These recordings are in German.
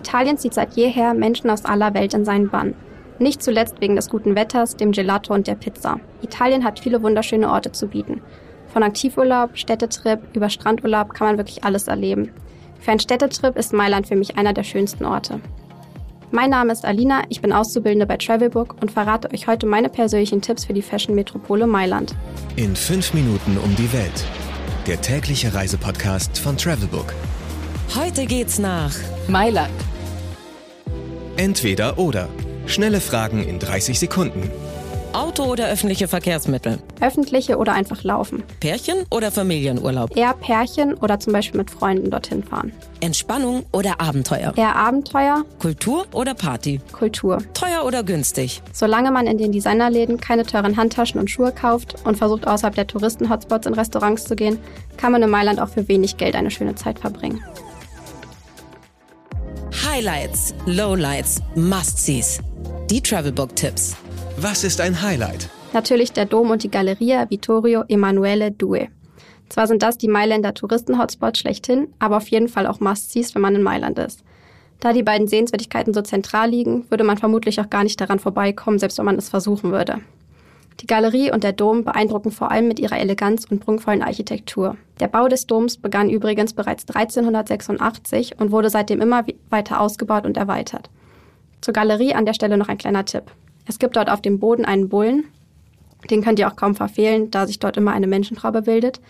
Italien zieht seit jeher Menschen aus aller Welt in seinen Bann. Nicht zuletzt wegen des guten Wetters, dem Gelato und der Pizza. Italien hat viele wunderschöne Orte zu bieten. Von Aktivurlaub, Städtetrip über Strandurlaub kann man wirklich alles erleben. Für einen Städtetrip ist Mailand für mich einer der schönsten Orte. Mein Name ist Alina, ich bin Auszubildende bei Travelbook und verrate euch heute meine persönlichen Tipps für die Fashion-Metropole Mailand. In fünf Minuten um die Welt. Der tägliche Reisepodcast von Travelbook. Heute geht's nach Mailand. Entweder oder. Schnelle Fragen in 30 Sekunden. Auto oder öffentliche Verkehrsmittel? Öffentliche oder einfach laufen. Pärchen oder Familienurlaub? Eher Pärchen oder zum Beispiel mit Freunden dorthin fahren. Entspannung oder Abenteuer? Eher Abenteuer, Kultur oder Party? Kultur. Teuer oder günstig? Solange man in den Designerläden keine teuren Handtaschen und Schuhe kauft und versucht außerhalb der Touristen-Hotspots in Restaurants zu gehen, kann man in Mailand auch für wenig Geld eine schöne Zeit verbringen. Highlights, Lowlights, Must-Sees. Die Travelbook-Tipps. Was ist ein Highlight? Natürlich der Dom und die Galleria Vittorio Emanuele II. Zwar sind das die Mailänder Touristen-Hotspots schlechthin, aber auf jeden Fall auch Must-Sees, wenn man in Mailand ist. Da die beiden Sehenswürdigkeiten so zentral liegen, würde man vermutlich auch gar nicht daran vorbeikommen, selbst wenn man es versuchen würde. Die Galerie und der Dom beeindrucken vor allem mit ihrer Eleganz und prunkvollen Architektur. Der Bau des Doms begann übrigens bereits 1386 und wurde seitdem immer weiter ausgebaut und erweitert. Zur Galerie an der Stelle noch ein kleiner Tipp. Es gibt dort auf dem Boden einen Bullen. Den könnt ihr auch kaum verfehlen, da sich dort immer eine Menschentraube bildet.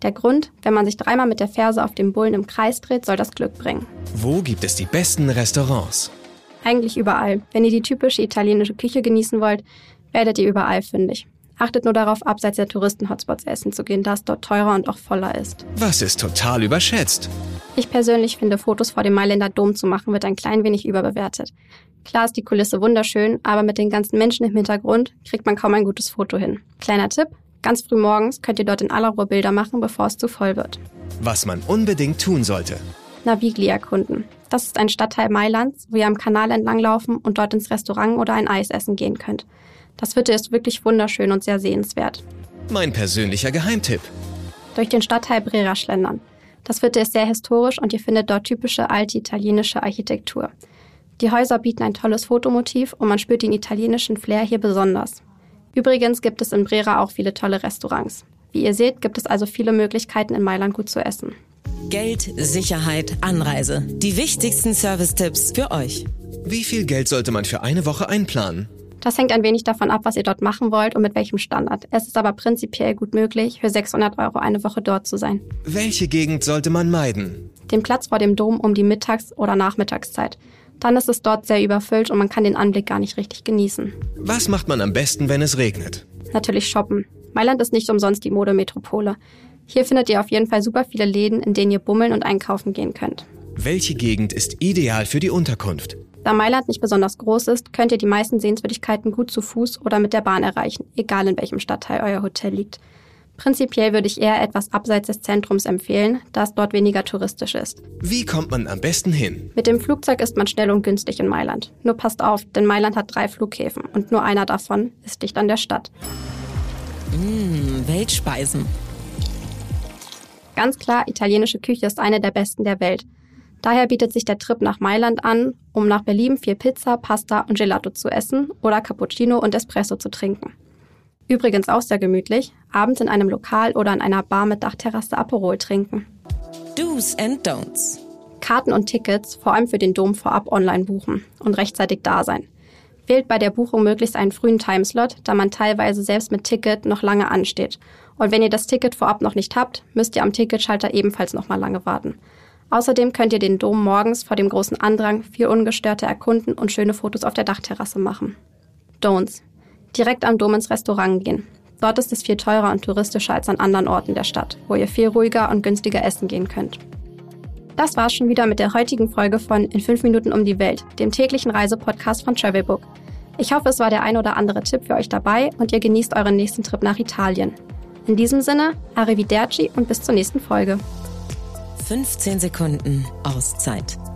Der Grund, wenn man sich dreimal mit der Ferse auf dem Bullen im Kreis dreht, soll das Glück bringen. Wo gibt es die besten Restaurants? Eigentlich überall. Wenn ihr die typische italienische Küche genießen wollt, werdet ihr überall fündig. Achtet nur darauf, abseits der Touristen-Hotspots essen zu gehen, da es dort teurer und auch voller ist. Was ist total überschätzt? Ich persönlich finde, Fotos vor dem Mailänder Dom zu machen, wird ein klein wenig überbewertet. Klar ist die Kulisse wunderschön, aber mit den ganzen Menschen im Hintergrund kriegt man kaum ein gutes Foto hin. Kleiner Tipp, ganz früh morgens könnt ihr dort in aller Ruhe Bilder machen, bevor es zu voll wird. Was man unbedingt tun sollte. Navigli erkunden. Das ist ein Stadtteil Mailands, wo ihr am Kanal entlanglaufen und dort ins Restaurant oder ein Eis essen gehen könnt. Das Viertel ist wirklich wunderschön und sehr sehenswert. Mein persönlicher Geheimtipp. Durch den Stadtteil Brera schlendern. Das Viertel ist sehr historisch und ihr findet dort typische alte italienische Architektur. Die Häuser bieten ein tolles Fotomotiv und man spürt den italienischen Flair hier besonders. Übrigens gibt es in Brera auch viele tolle Restaurants. Wie ihr seht, gibt es also viele Möglichkeiten in Mailand gut zu essen. Geld, Sicherheit, Anreise. Die wichtigsten Service-Tipps für euch. Wie viel Geld sollte man für eine Woche einplanen? Das hängt ein wenig davon ab, was ihr dort machen wollt und mit welchem Standard. Es ist aber prinzipiell gut möglich, für 600 Euro eine Woche dort zu sein. Welche Gegend sollte man meiden? Den Platz vor dem Dom um die Mittags- oder Nachmittagszeit. Dann ist es dort sehr überfüllt und man kann den Anblick gar nicht richtig genießen. Was macht man am besten, wenn es regnet? Natürlich shoppen. Mailand ist nicht umsonst die Modemetropole. Hier findet ihr auf jeden Fall super viele Läden, in denen ihr bummeln und einkaufen gehen könnt. Welche Gegend ist ideal für die Unterkunft? Da Mailand nicht besonders groß ist, könnt ihr die meisten Sehenswürdigkeiten gut zu Fuß oder mit der Bahn erreichen, egal in welchem Stadtteil euer Hotel liegt. Prinzipiell würde ich eher etwas abseits des Zentrums empfehlen, da es dort weniger touristisch ist. Wie kommt man am besten hin? Mit dem Flugzeug ist man schnell und günstig in Mailand. Nur passt auf, denn Mailand hat drei Flughäfen und nur einer davon ist dicht an der Stadt. Mmh, Weltspeisen. Ganz klar, italienische Küche ist eine der besten der Welt. Daher bietet sich der Trip nach Mailand an, um nach Berlin viel Pizza, Pasta und Gelato zu essen oder Cappuccino und Espresso zu trinken. Übrigens auch sehr gemütlich, abends in einem Lokal oder an einer Bar mit Dachterrasse Aperol trinken. Do's and Don'ts. Karten und Tickets vor allem für den Dom vorab online buchen und rechtzeitig da sein. Wählt bei der Buchung möglichst einen frühen Timeslot, da man teilweise selbst mit Ticket noch lange ansteht. Und wenn ihr das Ticket vorab noch nicht habt, müsst ihr am Ticketschalter ebenfalls noch mal lange warten. Außerdem könnt ihr den Dom morgens vor dem großen Andrang viel ungestörter erkunden und schöne Fotos auf der Dachterrasse machen. Don'ts. Direkt am Dom ins Restaurant gehen. Dort ist es viel teurer und touristischer als an anderen Orten der Stadt, wo ihr viel ruhiger und günstiger essen gehen könnt. Das war's schon wieder mit der heutigen Folge von In 5 Minuten um die Welt, dem täglichen Reisepodcast von Travelbook. Ich hoffe, es war der ein oder andere Tipp für euch dabei und ihr genießt euren nächsten Trip nach Italien. In diesem Sinne, arrivederci und bis zur nächsten Folge. 15 Sekunden Auszeit.